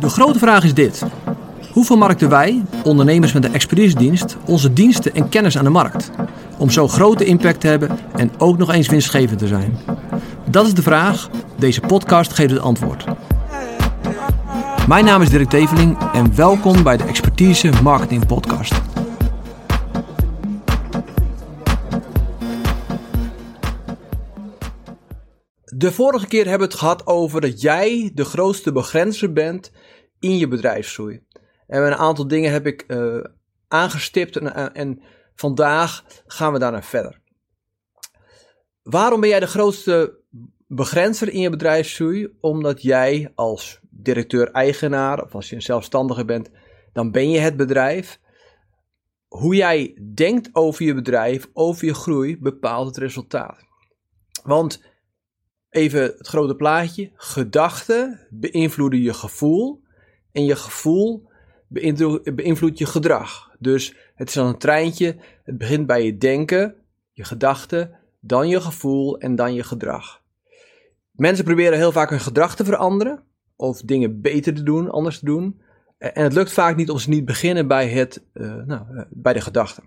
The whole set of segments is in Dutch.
De grote vraag is dit. Hoe vermarkten wij, ondernemers met een expeditiedienst, onze diensten en kennis aan de markt? Om zo grote impact te hebben en ook nog eens winstgevend te zijn. Dat is de vraag. Deze podcast geeft het antwoord. Mijn naam is Dirk Teveling en welkom bij de Expertise Marketing Podcast. De vorige keer hebben we het gehad over dat jij de grootste begrenzer bent in je bedrijfsgroei. En een aantal dingen heb ik uh, aangestipt en, en vandaag gaan we daarna verder. Waarom ben jij de grootste begrenzer in je bedrijfsgroei? Omdat jij als directeur-eigenaar of als je een zelfstandige bent, dan ben je het bedrijf. Hoe jij denkt over je bedrijf, over je groei, bepaalt het resultaat. Want even het grote plaatje: gedachten beïnvloeden je gevoel en je gevoel beïnvloedt je gedrag. Dus het is dan een treintje. Het begint bij je denken, je gedachten, dan je gevoel en dan je gedrag. Mensen proberen heel vaak hun gedrag te veranderen of dingen beter te doen, anders te doen. En het lukt vaak niet om ze niet beginnen bij, het, uh, nou, uh, bij de gedachten.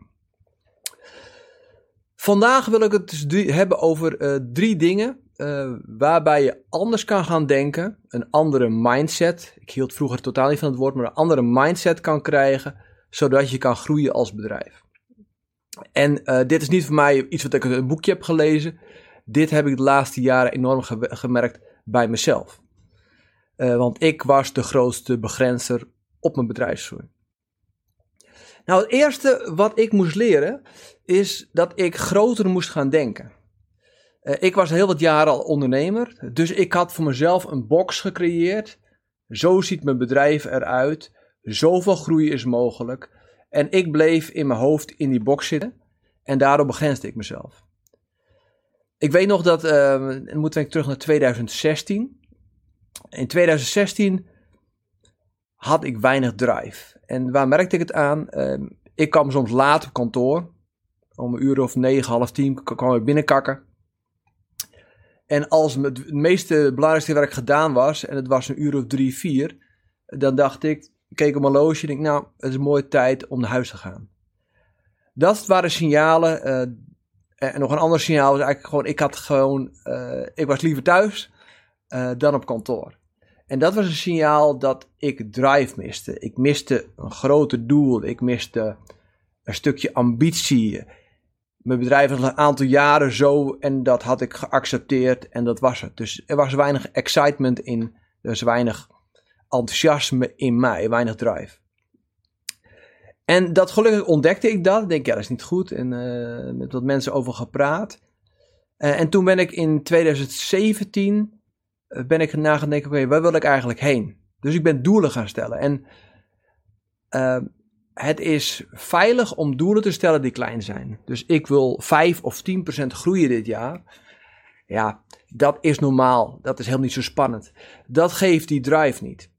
Vandaag wil ik het dus hebben over uh, drie dingen waarbij je anders kan gaan denken, een andere mindset. Ik hield vroeger totaal niet van het woord, maar een andere mindset kan krijgen, zodat je kan groeien als bedrijf. En dit is niet voor mij iets wat ik in een boekje heb gelezen. Dit heb ik de laatste jaren enorm gemerkt bij mezelf. Uh, want ik was de grootste begrenzer op mijn bedrijfsgroei. Nou, het eerste wat ik moest leren is dat ik groter moest gaan denken. Uh, ik was heel wat jaren al ondernemer, dus ik had voor mezelf een box gecreëerd. Zo ziet mijn bedrijf eruit, zoveel groei is mogelijk. En ik bleef in mijn hoofd in die box zitten en daardoor begrensde ik mezelf. Ik weet nog dat, uh, moeten we terug naar 2016 in 2016 had ik weinig drive. En waar merkte ik het aan? Uh, ik kwam soms laat op kantoor. Om een uur of negen, half tien kwam ik binnenkakken. En als het meeste belangrijkste werk gedaan was, en het was een uur of drie, vier, dan dacht ik, keek op mijn loge en denk, nou, het is mooie tijd om naar huis te gaan. Dat waren signalen. Uh, en nog een ander signaal was eigenlijk gewoon, ik had gewoon, uh, ik was liever thuis uh, dan op kantoor. En dat was een signaal dat ik drive miste. Ik miste een groter doel. Ik miste een stukje ambitie. Mijn bedrijf was een aantal jaren zo en dat had ik geaccepteerd en dat was het. Dus er was weinig excitement in, er was weinig enthousiasme in mij, weinig drive. En dat gelukkig ontdekte ik dat. Ik denk, ja, dat is niet goed. En uh, met wat mensen over gepraat. Uh, en toen ben ik in 2017 ben ik na gaan denken, oké, waar wil ik eigenlijk heen? Dus ik ben doelen gaan stellen. En het is veilig om doelen te stellen die klein zijn. Dus ik wil 5 of 10% groeien dit jaar. Ja, dat is normaal. Dat is helemaal niet zo spannend. Dat geeft die drive niet.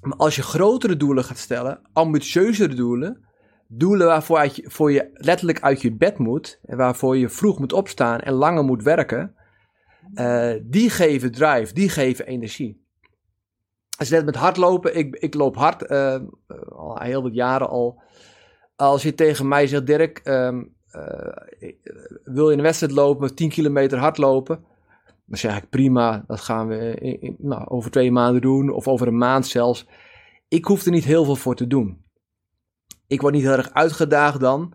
Maar als je grotere doelen gaat stellen, ambitieuzere doelen, doelen waarvoor je, voor je letterlijk uit je bed moet, en waarvoor je vroeg moet opstaan en langer moet werken, uh, die geven drive, die geven energie. Je net met hardlopen, ik, ik loop hard, uh, al heel wat jaren al. Als je tegen mij zegt, Dirk, um, uh, wil je een wedstrijd lopen, 10 kilometer hardlopen? Dan zeg ik, prima, dat gaan we in, in, nou, over twee maanden doen, of over een maand zelfs. Ik hoef er niet heel veel voor te doen. Ik word niet heel erg uitgedaagd dan.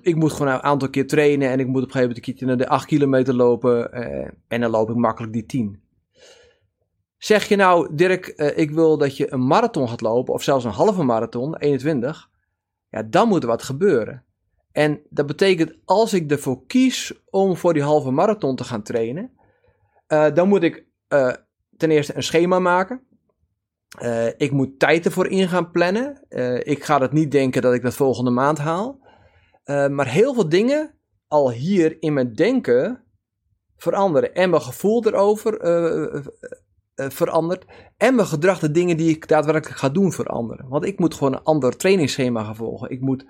Ik moet gewoon een aantal keer trainen en ik moet op een gegeven moment een keertje naar de 8 kilometer lopen en dan loop ik makkelijk die 10. Zeg je nou, Dirk, uh, ik wil dat je een marathon gaat lopen of zelfs een halve marathon, 21, ja, dan moet er wat gebeuren. En dat betekent, als ik ervoor kies om voor die halve marathon te gaan trainen, dan moet ik ten eerste een schema maken. ik moet tijd ervoor in gaan plannen. ik ga het niet denken dat ik dat volgende maand haal. Maar heel veel dingen al hier in mijn denken veranderen. En mijn gevoel erover verandert. En mijn gedrag, de dingen die ik daadwerkelijk ga doen, veranderen. Want ik moet gewoon een ander trainingsschema gaan volgen. Ik moet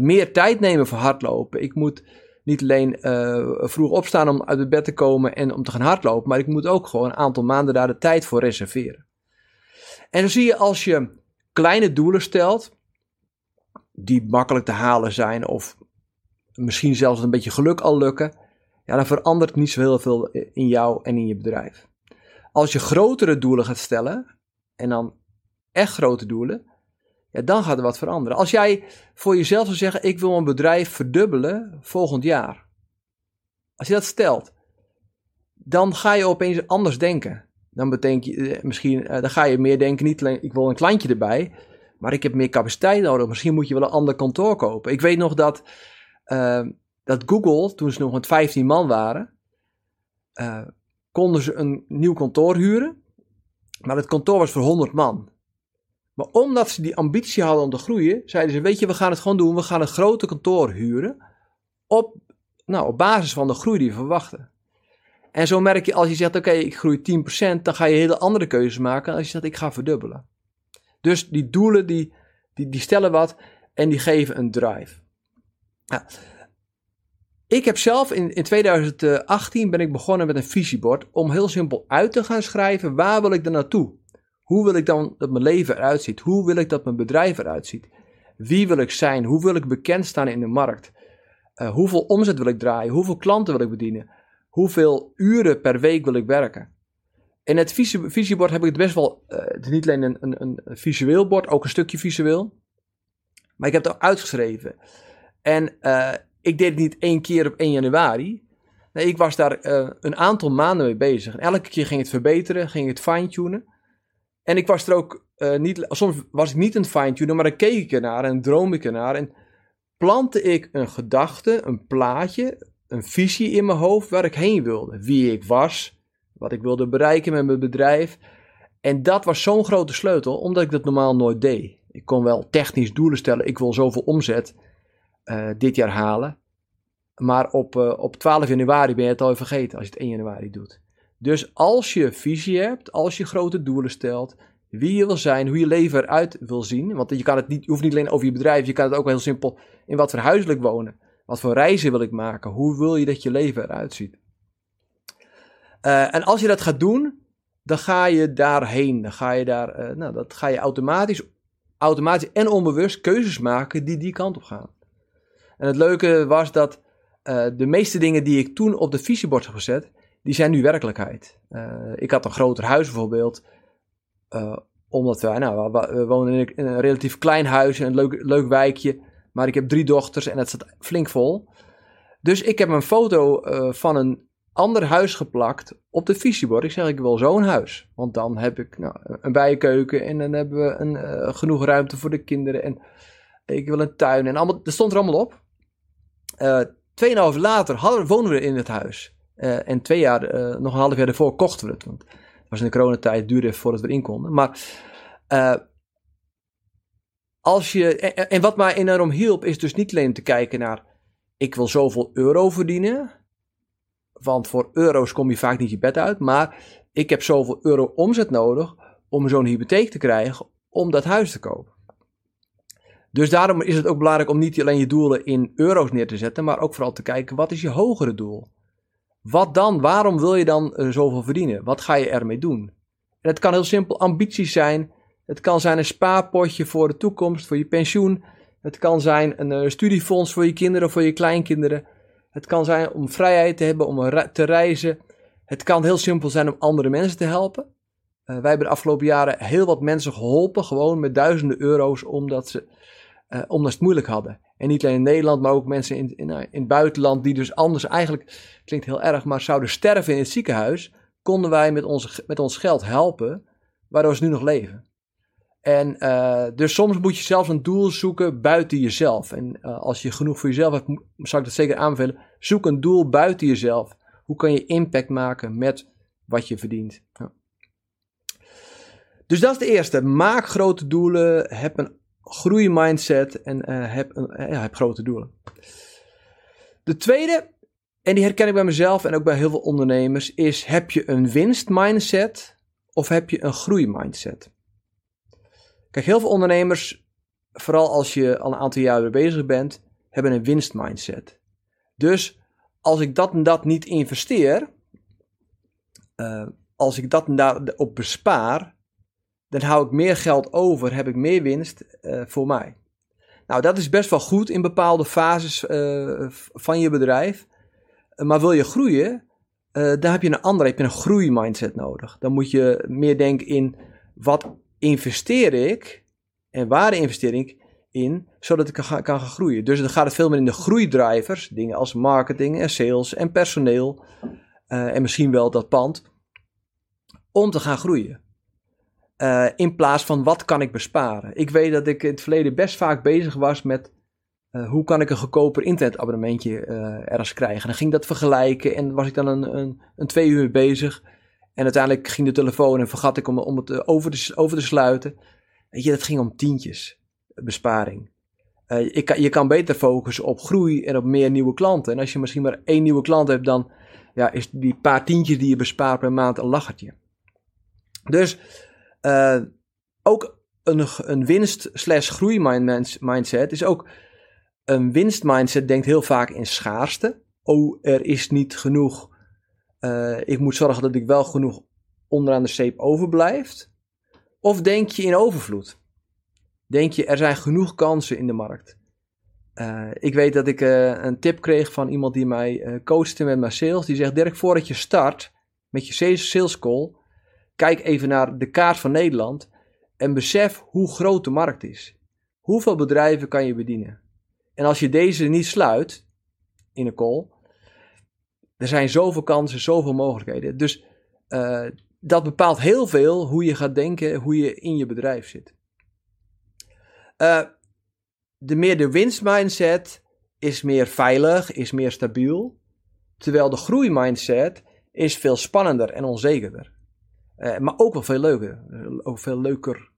meer tijd nemen voor hardlopen. Ik moet niet alleen uh, vroeg opstaan om uit het bed te komen en om te gaan hardlopen, maar ik moet ook gewoon een aantal maanden daar de tijd voor reserveren. En zo zie je als je kleine doelen stelt, die makkelijk te halen zijn of misschien zelfs een beetje geluk al lukken, ja, dan verandert niet zo heel veel in jou en in je bedrijf. Als je grotere doelen gaat stellen, en dan echt grote doelen, ja, dan gaat er wat veranderen. Als jij voor jezelf zou zeggen: Ik wil mijn bedrijf verdubbelen volgend jaar. Als je dat stelt, dan ga je opeens anders denken. Dan bedenk je eh, misschien, eh, dan ga je meer denken: niet alleen ik wil een klantje erbij, maar ik heb meer capaciteit nodig. Misschien moet je wel een ander kantoor kopen. Ik weet nog dat, uh, dat Google, toen ze nog met 15 man waren, konden ze een nieuw kantoor huren. Maar het kantoor was voor 100 man. Maar omdat ze die ambitie hadden om te groeien, zeiden ze: Weet je, we gaan het gewoon doen. We gaan een grote kantoor huren. Op, nou, op basis van de groei die we verwachten. En zo merk je, als je zegt: Oké, ik groei 10%, dan ga je hele andere keuzes maken. Als je zegt: Ik ga verdubbelen. Dus die doelen, die, die, die stellen wat en die geven een drive. Ja. Ik heb zelf in, in 2018 ben ik begonnen met een visiebord om heel simpel uit te gaan schrijven waar wil ik dan naartoe? Hoe wil ik dan dat mijn leven eruit ziet? Hoe wil ik dat mijn bedrijf eruit ziet? Wie wil ik zijn? Hoe wil ik bekend staan in de markt? Uh, hoeveel omzet wil ik draaien? Hoeveel klanten wil ik bedienen? Hoeveel uren per week wil ik werken? In het visie, visiebord heb ik het best wel, uh, het is niet alleen een, een, een, visueel bord, ook een stukje visueel. Maar ik heb het ook uitgeschreven. En uh, ik deed het niet één keer op 1 januari. Nee, ik was daar uh, een aantal maanden mee bezig. En elke keer ging het verbeteren, ging het fine-tunen. En ik was er ook uh, niet, soms was ik niet een fine-tuner, maar dan keek ik ernaar en droom ik ernaar. En plantte ik een gedachte, een plaatje, een visie in mijn hoofd waar ik heen wilde. Wie ik was, wat ik wilde bereiken met mijn bedrijf. En dat was zo'n grote sleutel, omdat ik dat normaal nooit deed. Ik kon wel technisch doelen stellen, ik wil zoveel omzet uh, dit jaar halen. Maar op, uh, op 12 januari ben je het al vergeten als je het 1 januari doet. Dus als je visie hebt, als je grote doelen stelt, wie je wil zijn, hoe je leven eruit wil zien. Want je, kan het niet, hoeft niet alleen over je bedrijf, je kan het ook heel simpel in wat voor huis wil ik wonen. Wat voor reizen wil ik maken? Hoe wil je dat je leven eruit ziet? Uh, en als je dat gaat doen, dan ga je daarheen. Dan ga je daar, nou, dat ga je automatisch, automatisch en onbewust keuzes maken die die kant op gaan. En het leuke was dat uh, de meeste dingen die ik toen op de visiebord heb gezet, die zijn nu werkelijkheid. Uh, ik had een groter huis bijvoorbeeld, uh, omdat wij, nou, we, wonen in een, relatief klein huis, een leuk, leuk wijkje, maar ik heb drie dochters en het staat flink vol. Dus ik heb een foto van een ander huis geplakt op de visiebord. Ik zeg, ik wil zo'n huis. Want dan heb ik nou, een bijenkeuken en dan hebben we een, genoeg ruimte voor de kinderen. En ik wil een tuin en allemaal, dat stond er allemaal op. Uh, tweeënhalf later hadden, wonen we in het huis. Uh, en twee jaar, uh, nog een half jaar daarvoor kochten we het. Want het was in de coronatijd, duurde voordat we erin konden. Maar als je, en, en, wat mij enorm hielp, is dus niet alleen te kijken naar, ik wil zoveel euro verdienen. Want voor euro's kom je vaak niet je bed uit. Maar ik heb zoveel euro omzet nodig om zo'n hypotheek te krijgen om dat huis te kopen. Dus daarom is het ook belangrijk om niet alleen je doelen in euro's neer te zetten, maar ook vooral te kijken wat is je hogere doel. Wat dan? Waarom wil je dan uh, zoveel verdienen? Wat ga je ermee doen? En het kan heel simpel ambities zijn. Het kan zijn een spaarpotje voor de toekomst, voor je pensioen. Het kan zijn een uh, studiefonds voor je kinderen voor je kleinkinderen. Het kan zijn om vrijheid te hebben, om te reizen. Het kan heel simpel zijn om andere mensen te helpen. Uh, wij hebben de afgelopen jaren heel wat mensen geholpen, gewoon met duizenden euro's, omdat ze uh, omdat ze het moeilijk hadden. En niet alleen in Nederland, maar ook mensen in, in, in het buitenland die dus anders eigenlijk, klinkt heel erg, maar zouden sterven in het ziekenhuis, konden wij met, onze, met ons geld helpen, waardoor ze nu nog leven. En uh, dus soms moet je zelfs een doel zoeken buiten jezelf. En als je genoeg voor jezelf hebt, zou ik dat zeker aanbevelen. Zoek een doel buiten jezelf. Hoe kan je impact maken met wat je verdient? Ja. Dus dat is de eerste. Maak grote doelen. Heb een groeimindset en uh, heb, uh, ja, heb grote doelen. De tweede, en die herken ik bij mezelf en ook bij heel veel ondernemers, is heb je een winstmindset of heb je een groeimindset? Kijk, heel veel ondernemers, vooral als je al een aantal jaren bezig bent, hebben een winstmindset. Dus als ik dat en dat niet investeer, uh, als ik dat en daar op bespaar, dan hou ik meer geld over, heb ik meer winst uh, voor mij. Nou, dat is best wel goed in bepaalde fases uh, van je bedrijf. maar wil je groeien, dan heb je een andere, heb een groeimindset nodig. Dan moet je meer denken in wat investeer ik en waar investeer ik in, zodat ik kan, kan gaan groeien. Dus dan gaat het veel meer in de groeidrivers, dingen als marketing en sales en personeel en misschien wel dat pand om te gaan groeien. Uh, in plaats van wat kan ik besparen. Ik weet dat ik in het verleden best vaak bezig was met uh, hoe kan ik een goedkoper internetabonnementje uh, ergens krijgen. En dan ging dat vergelijken en was ik dan een, een, een, twee uur bezig. En uiteindelijk ging de telefoon en vergat ik om, om het over te, over te sluiten. Weet je, dat ging om tientjes besparing. Ik, je kan beter focussen op groei en op meer nieuwe klanten. En als je misschien maar één nieuwe klant hebt, dan ja, is die paar tientjes die je bespaart per maand een lachertje. Dus uh, ook een, een winst slash groei mindset is ook een winst mindset denkt heel vaak in schaarste. Oh, er is niet genoeg. Uh, ik moet zorgen dat ik wel genoeg onderaan de streep overblijft. Of denk je in overvloed? Denk je er zijn genoeg kansen in de markt? Uh, ik weet dat ik een tip kreeg van iemand die mij coachte met mijn sales. Die zegt: Dirk, voordat je start met je sales call, Kijk even naar de kaart van Nederland en besef hoe groot de markt is. Hoeveel bedrijven kan je bedienen? En als je deze niet sluit in een call, er zijn zoveel kansen, zoveel mogelijkheden. Dus uh, dat bepaalt heel veel hoe je gaat denken, hoe je in je bedrijf zit. Uh, de meer de winstmindset is meer veilig, is meer stabiel. Terwijl de groeimindset is veel spannender en onzekerder. Uh, maar ook wel veel leuker. Ook veel leuker.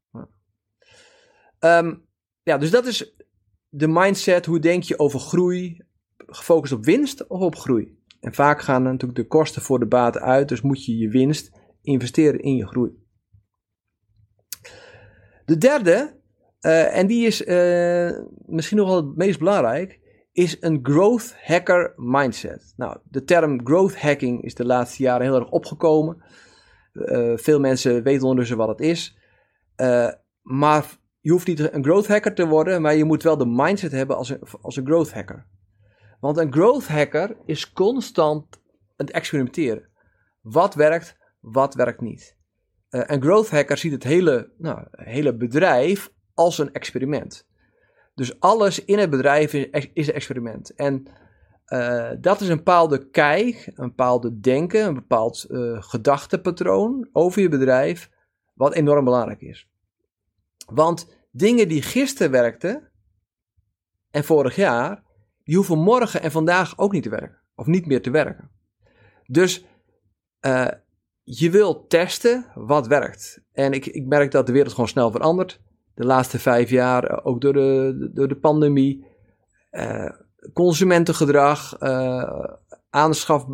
Um, ja, dus dat is de mindset. Hoe denk je over groei? Gefocust op winst of op groei? En vaak gaan natuurlijk de kosten voor de baten uit. Dus moet je je winst investeren in je groei. De derde, uh, en die is misschien nog wel het meest belangrijk, is een growth hacker mindset. Nou, de term growth hacking is de laatste jaren heel erg opgekomen. Uh, veel mensen weten ondertussen wat het is. Uh, maar je hoeft niet een growth hacker te worden, maar je moet wel de mindset hebben als een, als een growth hacker. Want een growth hacker is constant het experimenteren. Wat werkt, wat werkt niet. Uh, een growth hacker ziet het hele, nou, hele bedrijf als een experiment. Dus alles in het bedrijf is, is een experiment. En uh, dat is een bepaalde kijk, een bepaalde denken, een bepaald uh, gedachtepatroon over je bedrijf, wat enorm belangrijk is. Want dingen die gisteren werkten en vorig jaar, die hoeven morgen en vandaag ook niet te werken, of niet meer te werken. Dus uh, je wilt testen wat werkt. En ik, ik merk dat de wereld gewoon snel verandert. De laatste vijf jaar, ook door de, door de pandemie consumentengedrag, uh, aanschaf,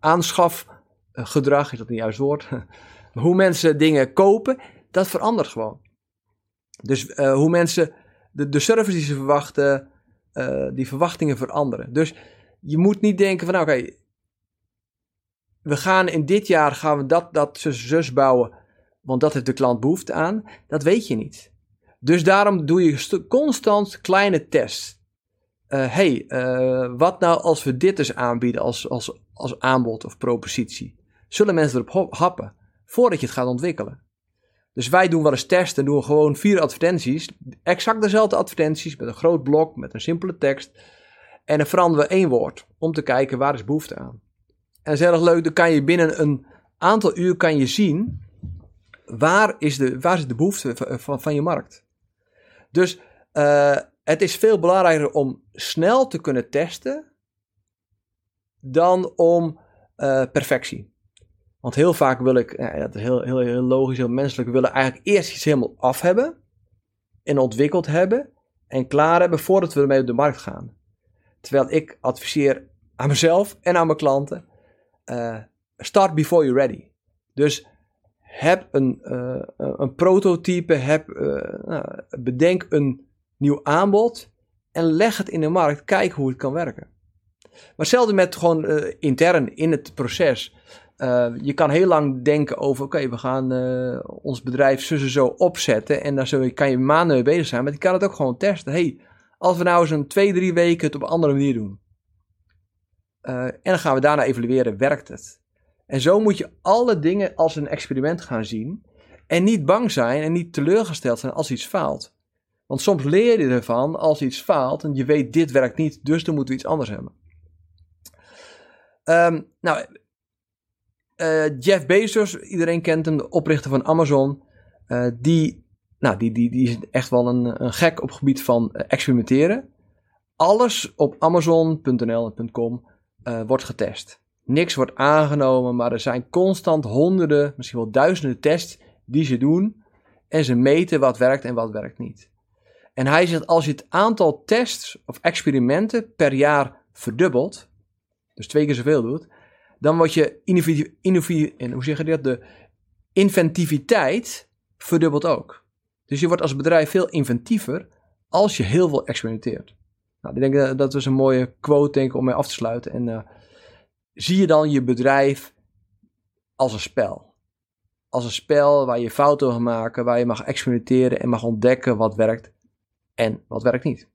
aanschafgedrag, is dat niet juist woord? hoe mensen dingen kopen, dat verandert gewoon. Dus uh, hoe mensen, de, de service die ze verwachten, uh, die verwachtingen veranderen. Dus je moet niet denken van, nou, oké, we gaan in dit jaar gaan we dat, dat, zus, bouwen, want dat heeft de klant behoefte aan. Dat weet je niet. Dus daarom doe je constant kleine tests hey, uh, wat nou als we dit eens aanbieden als, als, als aanbod of propositie? Zullen mensen erop happen voordat je het gaat ontwikkelen? Dus wij doen wel eens testen, doen gewoon vier advertenties, exact dezelfde advertenties met een groot blok, met een simpele tekst. En dan veranderen we één woord om te kijken waar is behoefte aan. En dat is erg leuk, dan kan je binnen een aantal uur kan je zien waar is de, waar is de behoefte van, van je markt. Dus uh, het is veel belangrijker om snel te kunnen testen dan om uh, perfectie. Want heel vaak wil ik, ja, dat is heel, heel, heel logisch, heel menselijk, willen eigenlijk eerst iets helemaal af hebben en ontwikkeld hebben en klaar hebben voordat we ermee op de markt gaan. Terwijl ik adviseer aan mezelf en aan mijn klanten, uh, start before you're ready. Dus heb een, een prototype, heb, nou, bedenk een nieuw aanbod en leg het in de markt. Kijk hoe het kan werken. Maar hetzelfde met gewoon uh, intern in het proces. Uh, je kan heel lang denken over, oké, we gaan uh, ons bedrijf zo zo opzetten. En daar kan je maanden mee bezig zijn. Maar je kan het ook gewoon testen. hey, als we nou eens een twee, drie weken het op een andere manier doen. en dan gaan we daarna evalueren, werkt het? En zo moet je alle dingen als een experiment gaan zien. En niet bang zijn en niet teleurgesteld zijn als iets faalt. Want soms leer je ervan als iets faalt en je weet dit werkt niet, dus dan moeten we iets anders hebben. Um, nou, uh, Jeff Bezos, iedereen kent hem, de oprichter van Amazon. Uh, die, nou, die, die, die is echt wel een, een gek op het gebied van uh, experimenteren. Alles op Amazon.nl en .com wordt getest. Niks wordt aangenomen, maar er zijn constant honderden, misschien wel duizenden tests die ze doen. En ze meten wat werkt en wat werkt niet. En hij zegt, als je het aantal tests of experimenten per jaar verdubbelt, dus twee keer zoveel doet, dan word je innovatie, en hoe zeg je dat, de inventiviteit verdubbelt ook. Dus je wordt als bedrijf veel inventiever als je heel veel experimenteert. Nou, ik denk dat is een mooie quote denk ik, om mee af te sluiten. En uh, zie je dan je bedrijf als een spel. Als een spel waar je fouten mag maken, waar je mag experimenteren en mag ontdekken wat werkt en wat werkt niet.